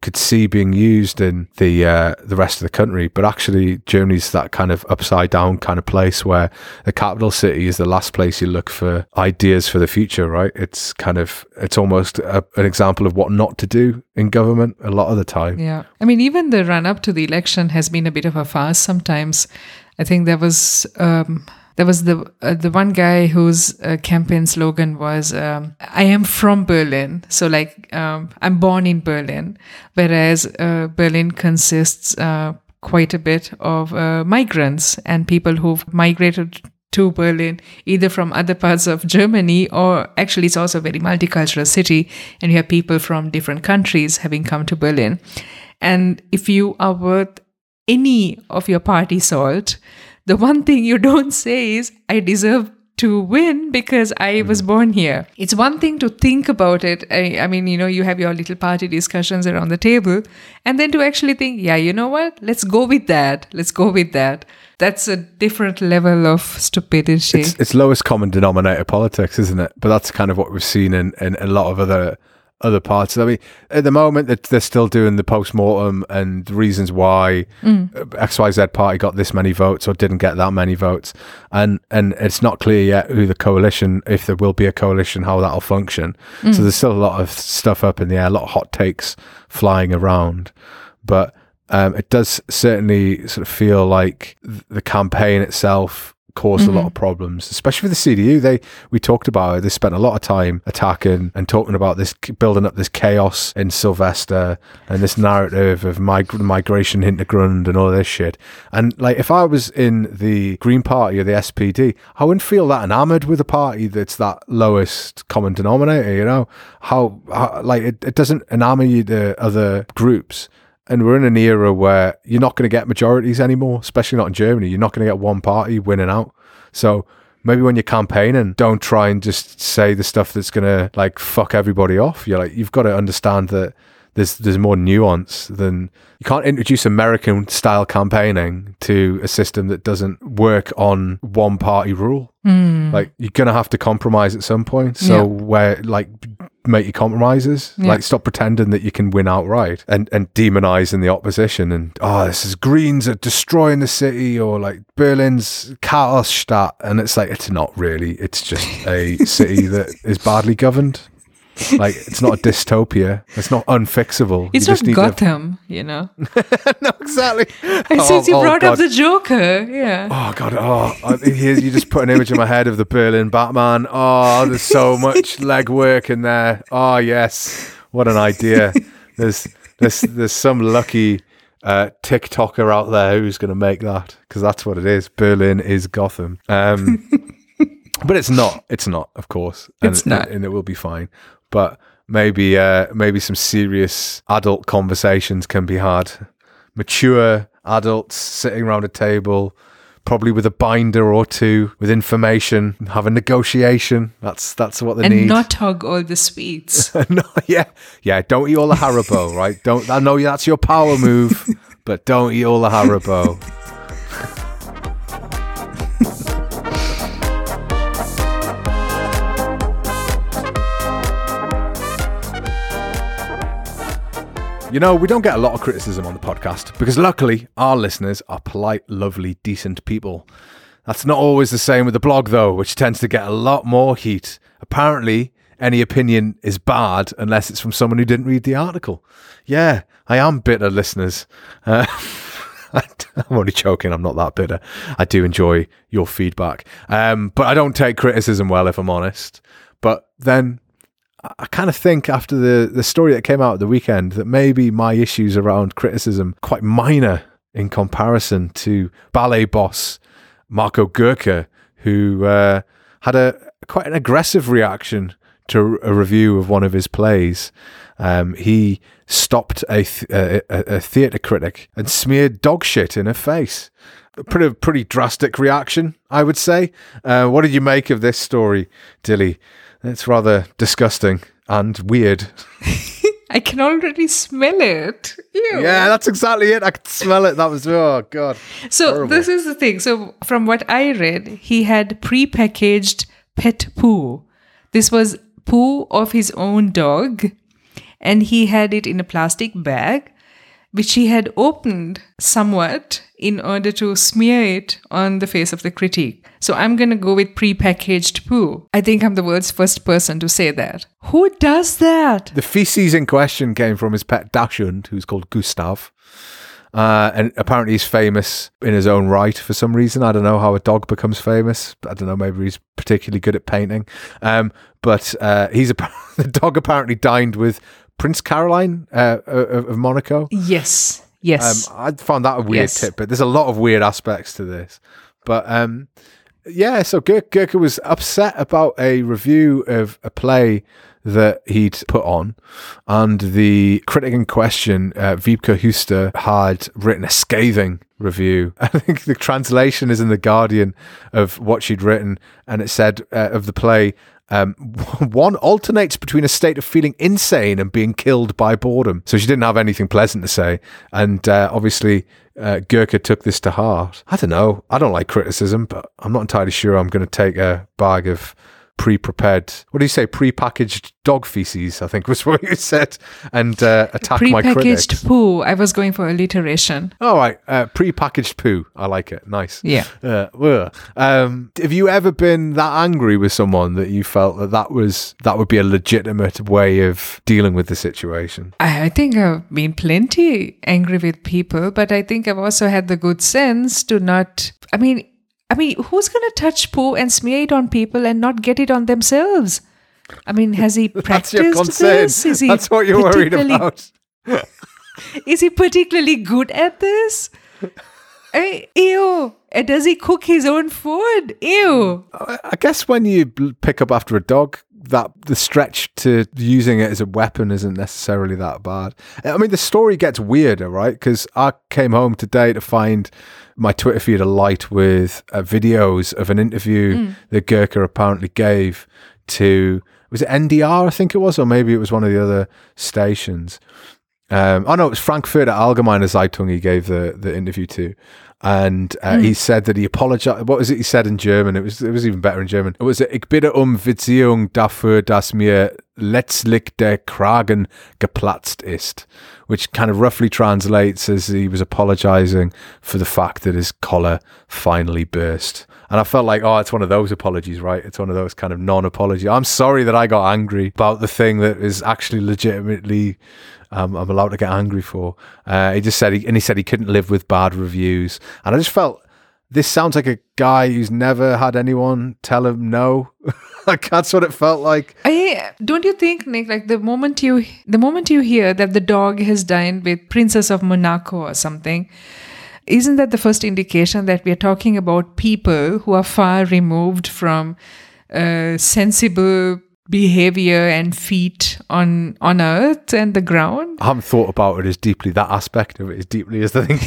could see being used in the uh, the rest of the country. But actually, Germany's that kind of upside down kind of place where the capital city is the last place you look for ideas for the future. Right? It's kind of it's almost a, an example of what not to do in government a lot of the time. Yeah. I mean, even the run up to the election has been a bit of a farce sometimes. I think there was. Um, there was the uh, the one guy whose uh, campaign slogan was um, "I am from Berlin," so like um, I'm born in Berlin, whereas uh, Berlin consists uh, quite a bit of uh, migrants and people who've migrated to Berlin, either from other parts of Germany or actually it's also a very multicultural city, and you have people from different countries having come to Berlin. And if you are worth any of your party salt, the one thing you don't say is, I deserve to win because I mm-hmm. was born here. It's one thing to think about it. I, I mean, you know, you have your little party discussions around the table, and then to actually think, yeah, you know what? Let's go with that. Let's go with that. That's a different level of stupidity. It's, it's lowest common denominator politics, isn't it? But that's kind of what we've seen in, in a lot of other other parts. I mean, at the moment that they're still doing the post mortem and the reasons why mm. uh, XYZ party got this many votes or didn't get that many votes, and and it's not clear yet who the coalition, if there will be a coalition, how that'll function. So mm. there's still a lot of stuff up in the air, a lot of hot takes flying around, but. Um, it does certainly sort of feel like the campaign itself caused a lot mm-hmm. of problems, especially for the CDU. They we talked about it. They spent a lot of time attacking and talking about this, building up this chaos in Silvester and this narrative of mig- migration Hintergrund and all this shit. And like, if I was in the Green Party or the SPD, I wouldn't feel that enamored with a party that's that lowest common denominator. You know how, how like it, it doesn't enamor you to other groups. And we're in an era where you're not going to get majorities anymore, especially not in Germany. You're not going to get one party winning out. So maybe when you're campaigning, don't try and just say the stuff that's going to like fuck everybody off. You're like, you've got to understand that there's there's more nuance than you can't introduce American style campaigning to a system that doesn't work on one party rule. Hmm. Like you're gonna have to compromise at some point. So Yeah. where like make your compromises, Yeah. like stop pretending that you can win outright and and demonizing the opposition and oh this is Greens are destroying the city or like Berlin's Chaosstadt and it's like it's not really. It's just a city that is badly governed. Like it's not a dystopia. It's not unfixable. it's You not just need to- Gotham, you know. no, exactly. And since you Oh, oh, brought God. up the Joker, yeah. Oh god! Oh, I- you just put an image in my head of the Berlin Batman. Oh, there's so much legwork in there. Oh yes, what an idea! There's there's there's some lucky uh, TikToker out there who's going to make that because that's what it is. Berlin is Gotham. Um, but it's not. It's not, of course. And, It's not. and, it will be fine. But maybe uh, maybe some serious adult conversations can be had. Mature adults sitting around a table, probably with a binder or two with information, have a negotiation. That's that's what they and need. not hug all the sweets. no, yeah, yeah. Don't eat all the Haribo, right? Don't. I know that's your power move, but don't eat all the Haribo. You know, we don't get a lot of criticism on the podcast because luckily our listeners are polite, lovely, decent people. That's not always the same with the blog, though, which tends to get a lot more heat. Apparently, any opinion is bad unless it's from someone who didn't read the article. Yeah, I am bitter, listeners. Uh, I'm only joking. I'm not that bitter. I do enjoy your feedback. Um, but I don't take criticism well, if I'm honest. But then I kind of think after the, the story that came out at the weekend that maybe my issues around criticism quite minor in comparison to ballet boss Marco Goecke, who uh, had a quite an aggressive reaction to a review of one of his plays. Um, he stopped a, th- a, a theatre critic and smeared dog shit in her face. A pretty, pretty drastic reaction, I would say. Uh, what did you make of this story, Dilly? It's rather disgusting and weird. I can already smell it. Ew. Yeah, that's exactly it. I could smell it. That was oh god. So Horrible. this is the thing. So from what I read, he had pre-packaged pet poo. This was poo of his own dog, and he had it in a plastic bag, which he had opened somewhat in order to smear it on the face of the critique. So I'm gonna go with pre-packaged poo. I think I'm the world's first person to say that. Who does that? The feces in question came from his pet Dachshund, who's called Gustav. Uh, and apparently he's famous in his own right for some reason. I don't know how a dog becomes famous. I don't know. Maybe he's particularly good at painting. Um, but uh, he's a, the dog apparently dined with Prince Caroline uh, of Monaco. Yes. Yes. Um, I found that a weird Yes. tip, but there's a lot of weird aspects to this. But um, yeah, so Gurk, Goecke was upset about a review of a play that he'd put on, and the critic in question, uh, Wiebke Huster, had written a scathing review. I think the translation is in the Guardian of what she'd written, and it said uh, of the play. Um, one alternates between a state of feeling insane and being killed by boredom. So she didn't have anything pleasant to say. And uh, obviously, uh, Goecke took this to heart. I don't know. I don't like criticism, but I'm not entirely sure I'm going to take a bag of pre-prepared what do you say pre-packaged dog feces i think was what you said and uh, attack my critics Pre-packaged poo. I was going for alliteration. all right uh, pre-packaged poo i like it nice Yeah. uh, um, have you ever been that angry with someone that you felt that that was that would be a legitimate way of dealing with the situation I I think I've been plenty angry with people, but I think I've also had the good sense to not. I mean, I mean, who's gonna touch poo and smear it on people and not get it on themselves? I mean, has he that's practiced your concern this? Is he that's what you're worried about Is he particularly good at this? I mean, eh, ew. And does he cook his own food? Ew. I I guess when you pick up after a dog, that the stretch to using it as a weapon isn't necessarily that bad. I mean, the story gets weirder, right? Because I came home today to find my Twitter feed alight with uh, videos of an interview that Goecke apparently gave to was it NDR? I think it was, or maybe it was one of the other stations. Um, oh no, it was Frankfurter Allgemeine Zeitung he gave the, the interview to, and uh, he said that he apologized. What was it he said in German? It was it was even better in German. It was Ich bitte um Verzeihung dafür, dass mir letztlich der Kragen geplatzt ist, which kind of roughly translates as he was apologizing for the fact that his collar finally burst. And I felt like, oh, it's one of those apologies, right? It's one of those kind of non-apology. I'm sorry that I got angry about the thing that is actually legitimately um, I'm allowed to get angry for. Uh, he just said, he, and he said he couldn't live with bad reviews. And I just felt this sounds like a guy who's never had anyone tell him no. like that's what it felt like. I don't you think, Nick? Like the moment you the moment you hear that the dog has dined with Princess of Monaco or something, isn't that the first indication that we are talking about people who are far removed from uh, sensible behavior and feet on on earth and the ground? I haven't thought about it as deeply, that aspect of it as deeply as the thing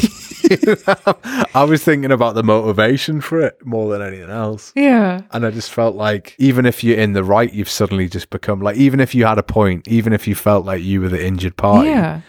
I was thinking about the motivation for it more than anything else. Yeah. And I just felt like even if you're in the right, you've suddenly just become like even if you had a point, even if you felt like you were the injured party, Yeah.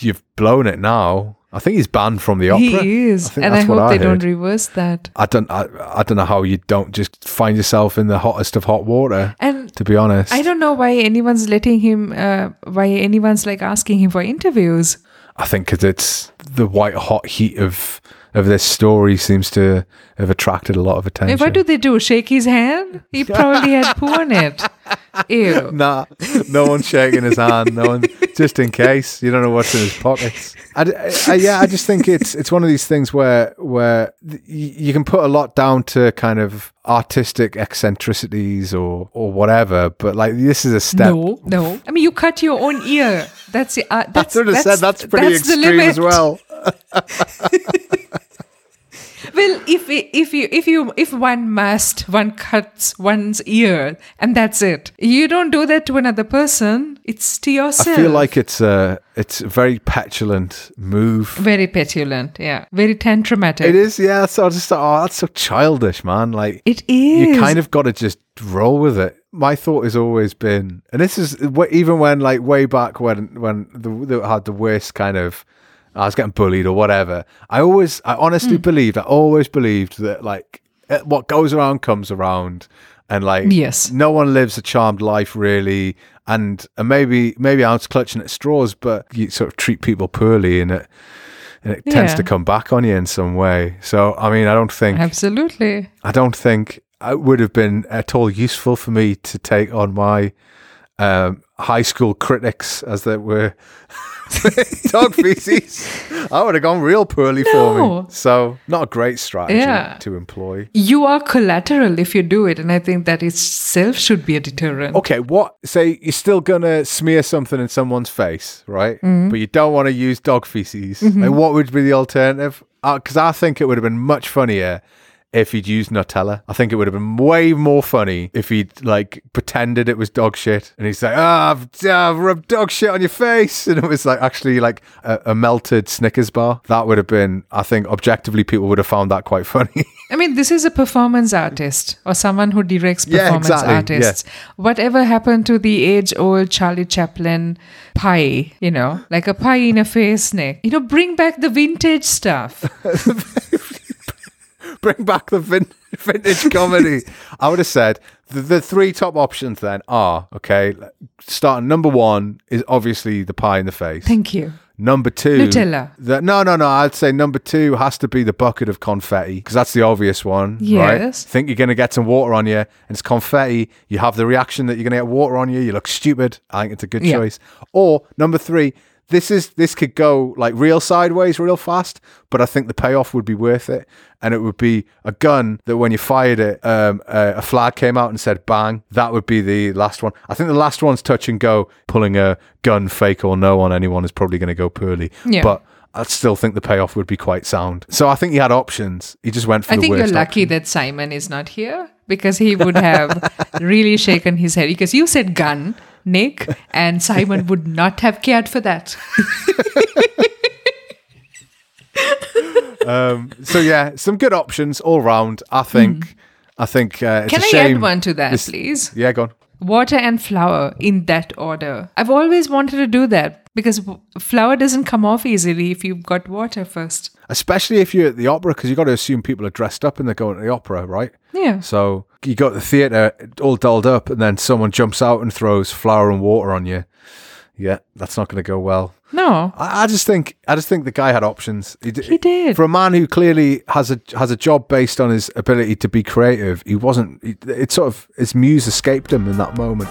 you've blown it now. I think he's banned from the opera. He is. I and I hope I they don't reverse that. I don't. I, I don't know how you don't just find yourself in the hottest of hot water. And To be honest, I don't know why anyone's letting him, uh, why anyone's like asking him for interviews. I think because it's the white hot heat of of this story seems to have attracted a lot of attention. What do they do? Shake his hand? He probably had poo on it. Ew. Nah, no one's shaking his hand. No one, just in case you don't know what's in his pockets. I, I- I- yeah, I just think it's it's one of these things where where you can put a lot down to kind of artistic eccentricities or or whatever, but like this is a step. No, no. I mean, you cut your own ear. That's the. Uh, I that's, said that's pretty that's the extreme as well. Well, if if you if you if one must, one cuts one's ear, and that's it. You don't do that to another person. It's to yourself. I feel like it's a it's a very petulant move. very petulant. Yeah, very tantrumatic. It is, yeah. So I just thought, oh, that's so childish, man. Like It is. you kind of got to just roll with it. My thought has always been, and this is even when like way back when when the, the had the worst kind of. I was getting bullied or whatever. I always, I honestly Hmm. believed, I always believed that like eh, what goes around comes around, and like Yes. no one lives a charmed life really. And, and maybe maybe I was clutching at straws, but you sort of treat people poorly, and it and it tends to come back on you in some way. So I mean, I don't think Absolutely. I don't think it would have been at all useful for me to take on my um, high school critics as they were dog feces. I would have gone real poorly for me. So not a great strategy Yeah. to employ. You are collateral if you do it, and I think that itself should be a deterrent. Okay, what? Say you're still gonna smear something in someone's face, right? Mm-hmm. But you don't want to use dog feces. Like, what would be the alternative? Because I think it would have been much funnier if he'd used Nutella. I think it would have been way more funny if he'd like pretended it was dog shit, and he's like, "Ah, I've, I've rubbed dog shit on your face," and it was like actually like a, a melted Snickers bar. That would have been, I think, objectively, people would have found that quite funny. I mean, this is a performance artist or someone who directs Yeah, performance exactly, artists. Whatever happened to the age old Charlie Chaplin pie, you know, like a pie in a face, Nick? You know, bring back the vintage stuff. bring back the vin- vintage comedy. I would have said the, the three top options then are okay. Starting number one is obviously the pie in the face. Thank you. Number two, Nutella. The, no, no, no. I'd say number two has to be the bucket of confetti because that's the obvious one. Right? Yes. Think you're going to get some water on you and it's confetti. You have the reaction that you're going to get water on you. You look stupid. I think it's a good Yeah. choice. Or number three, this is this could go like real sideways real fast, but I think the payoff would be worth it, and it would be a gun that when you fired it, um, a, a flag came out and said bang. That would be the last one. I think the last one's touch and go. Pulling a gun, fake or no, on anyone is probably going to go poorly. Yeah. But I still think the payoff would be quite sound. So I think he had options. He just went for I the think you're worst. lucky that Simon is not here because he would have really shaken his head because you said gun, Nick, and Simon would not have cared for that. Um, so yeah, some good options all round. I think. I think uh, it's. Can a I shame. add one to that, this- please? Yeah, go on. Water and flour in that order. I've always wanted to do that because flour doesn't come off easily if you've got water first. Especially if you're at the opera, because you've got to assume people are dressed up and they're going to the opera, right? Yeah. So you go to the theatre all dolled up, and then someone jumps out and throws flour and water on you. Yeah, that's not going to go well. No. I, I just think I just think the guy had options. d- He did. For a man who clearly has a has a job based on his ability to be creative, he wasn't. He, it sort of his muse escaped him in that moment.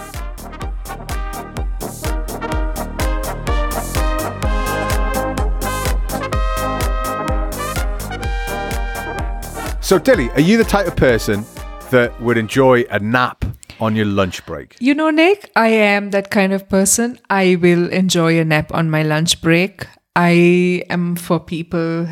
So, Dilly, are you the type of person that would enjoy a nap on your lunch break? You know, Nick, I am that kind of person. I will enjoy a nap on my lunch break. I am for people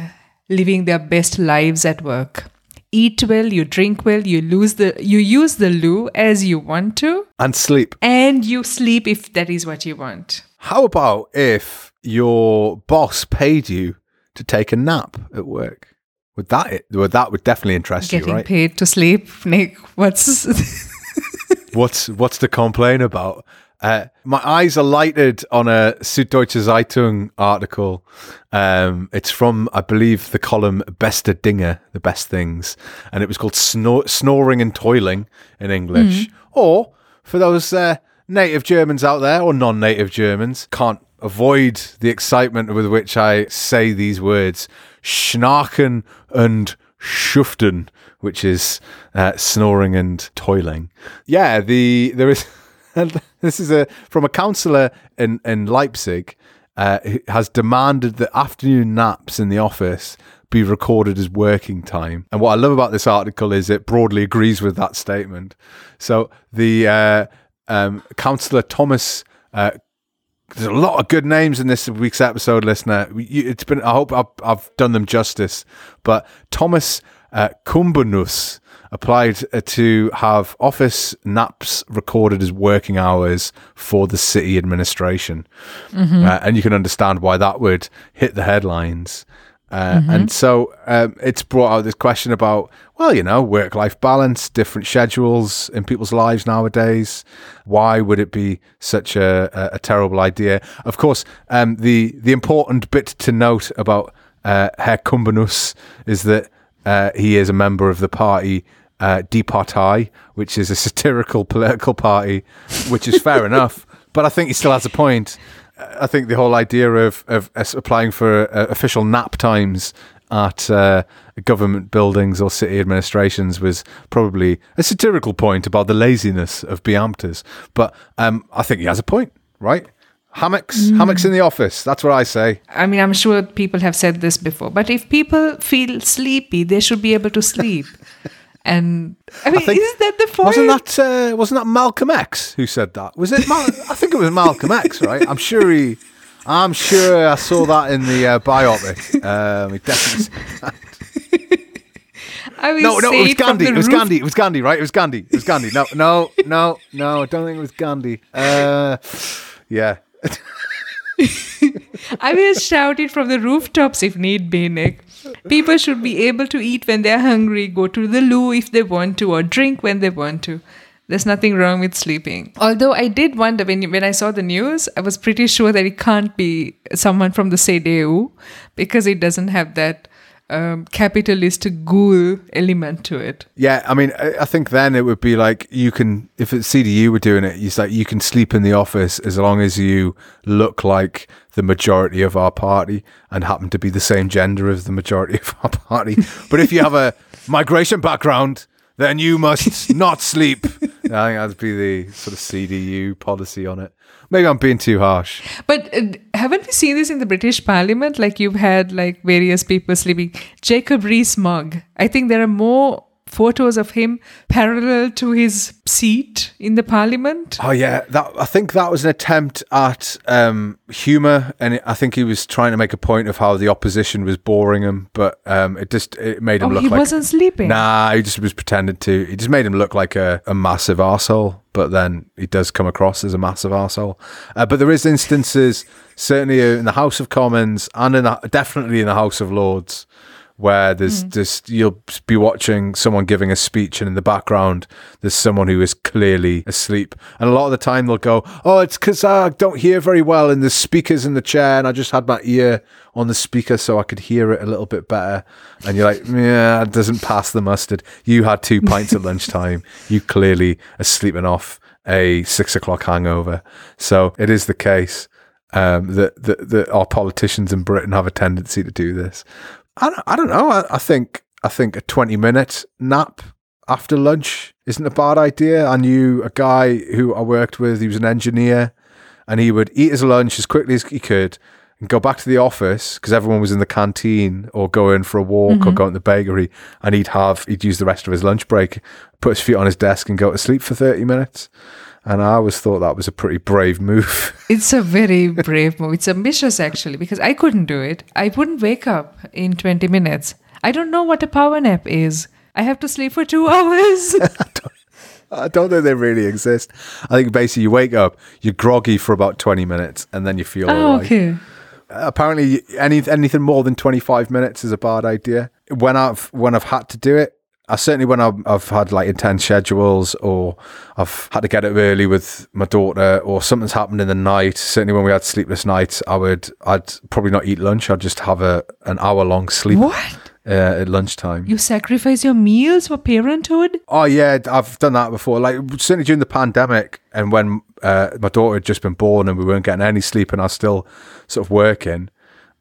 living their best lives at work. Eat well, you drink well, you lose the you use the loo as you want to, And sleep. and you sleep if that is what you want. How about if your boss paid you to take a nap at work. Would that would that would definitely interest Getting you, right? paid to sleep, Nick. What's What's what's to complain about? Uh, my eyes are lighted on a Süddeutsche Zeitung article. Um, it's from, I believe, the column Beste Dinge, the best things, and it was called Snor- Snoring and Toiling in English. Or for those uh, native Germans out there or non-native Germans, can't avoid the excitement with which I say these words: Schnarchen and Schuften, which is uh, snoring and toiling. Yeah, the there is. This is a from a councillor in in Leipzig uh, has demanded that afternoon naps in the office be recorded as working time. And what I love about this article is it broadly agrees with that statement. So the uh, um, councillor Thomas. Uh, there's a lot of good names in this week's episode, listener. It's been. I hope I've, I've done them justice. But Thomas uh, Kumbernuß applied uh, to have office naps recorded as working hours for the city administration, uh, and you can understand why that would hit the headlines. Uh, And so um, it's brought out this question about, well, you know, work life balance, different schedules in people's lives nowadays. Why would it be such a, a, a terrible idea? Of course, um, the, the important bit to note about uh, Herr Kumbernuß is that uh, he is a member of the party uh, Die Partei, which is a satirical political party, which is fair enough. But I think he still has a point. I think the whole idea of of applying for uh, official nap times at uh, government buildings or city administrations was probably a satirical point about the laziness of Beamtes. But um, I think he has a point, right? Hammocks, hammocks in the office. That's what I say. I mean, I'm sure people have said this before, but if people feel sleepy, they should be able to sleep. and I mean, think- is that the point? Wasn't that uh, wasn't that Malcolm X who said that? Was it? Mal- I think it was Malcolm X, right? I'm sure he. I'm sure I saw that in the uh, biopic. Um, he definitely. I will No, no, it was Gandhi. It was roof- Gandhi. It was Gandhi, right? It was Gandhi. It was Gandhi. No, no, no, no. I don't think it was Gandhi. Uh, yeah. I will shout it from the rooftops if need be, Nick. People should be able to eat when they're hungry, go to the loo if they want to, or drink when they want to. There's nothing wrong with sleeping. Although I did wonder when when I saw the news, I was pretty sure that it can't be someone from the CDU because it doesn't have that um, capitalist ghoul element to it. Yeah, I mean, I, I think then it would be like you can, if it's CDU were doing it, it's like you can sleep in the office as long as you look like the majority of our party and happen to be the same gender as the majority of our party. But if you have a migration background, then you must not sleep. I think that'd be the sort of CDU policy on it. Maybe I'm being too harsh. But uh, haven't we seen this in the British Parliament? Like you've had like various people sleeping. Jacob Rees-Mogg. I think there are more photos of him parallel to his seat in the Parliament. Oh yeah, that I think that was an attempt at um, humor, and I think he was trying to make a point of how the opposition was boring him, but um, it just it made him look. Oh, look he like wasn't sleeping. Nah, he just was pretending to. He just made him look like a, a massive arsehole, but then he does come across as a massive arsehole. Uh, but there is instances, certainly in the House of Commons and in the, definitely in the House of Lords, where there's just you'll be watching someone giving a speech, and in the background there's someone who is clearly asleep. And a lot of the time they'll go, "Oh, it's because I don't hear very well, and the speakers in the chair, and I just had my ear on the speaker so I could hear it a little bit better." And you're like, "Yeah, it doesn't pass the mustard. You had two pints at lunchtime. You clearly are sleeping off a six o'clock hangover." So it is the case um, that, that that our politicians in Britain have a tendency to do this. I don't, I don't know. I, I think I think a twenty minute nap after lunch isn't a bad idea. I knew a guy who I worked with. He was an engineer, and he would eat his lunch as quickly as he could and go back to the office because everyone was in the canteen or go in for a walk or mm-hmm. go in the bakery, and he'd have he'd use the rest of his lunch break, put his feet on his desk, and go to sleep for thirty minutes. And I always thought that was a pretty brave move. It's a very brave move. It's ambitious actually because I couldn't do it. I wouldn't wake up in 20 minutes. I don't know what a power nap is. I have to sleep for two hours. I don't think they really exist. I think basically you wake up, you're groggy for about 20 minutes, and then you feel oh, right. okay. Uh, apparently any anything more than 25 minutes is a bad idea. When I've when I've had to do it, I certainly when I've, I've had like intense schedules or I've had to get up early with my daughter or something's happened in the night. Certainly when we had sleepless nights, I would I'd probably not eat lunch. I'd just have a an hour long sleep What? uh, at lunchtime. You sacrifice your meals for parenthood? Oh yeah, I've done that before. Like certainly during the pandemic, and when uh, my daughter had just been born and we weren't getting any sleep, and I was still sort of working.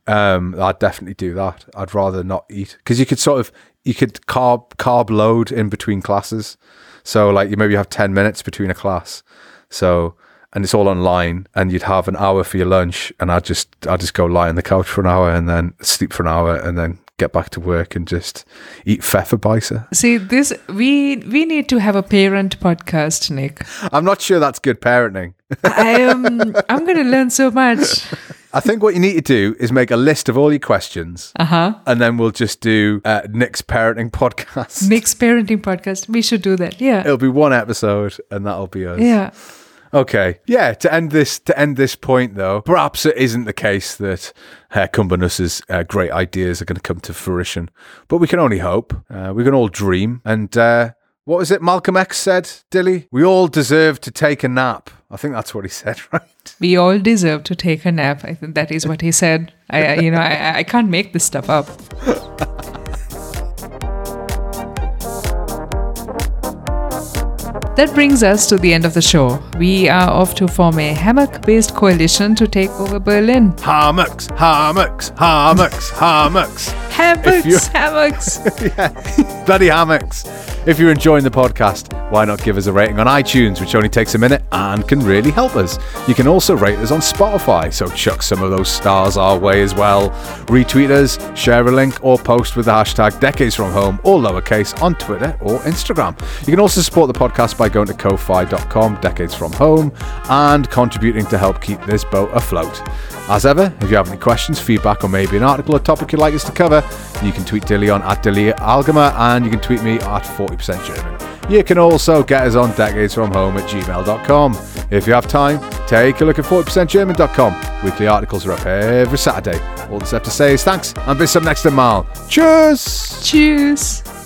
Um, I'd definitely do that. I'd rather not eat because you could sort of you could carb carb load in between classes. So like you maybe have ten minutes between a class. So and it's all online, and you'd have an hour for your lunch, and I'd just I'd just go lie on the couch for an hour, and then sleep for an hour, and then get back to work and just eat Pfefferbeißer. See, this we we need to have a parent podcast, Nick. I'm not sure that's good parenting. I am I'm gonna learn so much. I think what you need to do is make a list of all your questions, Uh-huh. and then we'll just do uh, Nick's parenting podcast. Nick's parenting podcast. We should do that. Yeah. It'll be one episode, and that'll be us. Yeah. Okay. Yeah. To end this, to end this point, though, perhaps it isn't the case that Herr Kumbernuß's uh, great ideas are going to come to fruition, but we can only hope. Uh, we can all dream. And uh, what was it Malcolm X said, Dilly? We all deserve to take a nap. I think that's what he said, right? We all deserve to take a nap. I think that is what he said. I, you know, I, I can't make this stuff up. That brings us to the end of the show. We are off to form a hammock based coalition to take over Berlin. Hammocks, hammocks, hammocks, hammocks. Hammocks, hammocks. Bloody hammocks. If you're enjoying the podcast, why not give us a rating on iTunes, which only takes a minute and can really help us? You can also rate us on Spotify, so chuck some of those stars our way as well. Retweet us, share a link, or post with the hashtag Decades From Home, all lowercase, on Twitter or Instagram. You can also support the podcast by going to ko-fi.com, Decades From Home, and contributing to help keep this boat afloat. As ever, if you have any questions, feedback, or maybe an article or topic you'd like us to cover, you can tweet Dilly on at Dilly Algama and you can tweet me at 40% German. You can also get us on decadesfromhome at gmail.com. If you have time, take a look at 40%German.com. Weekly articles are up every Saturday. All that's left to say is thanks and bis zum nächsten Mal. Cheers! Cheers.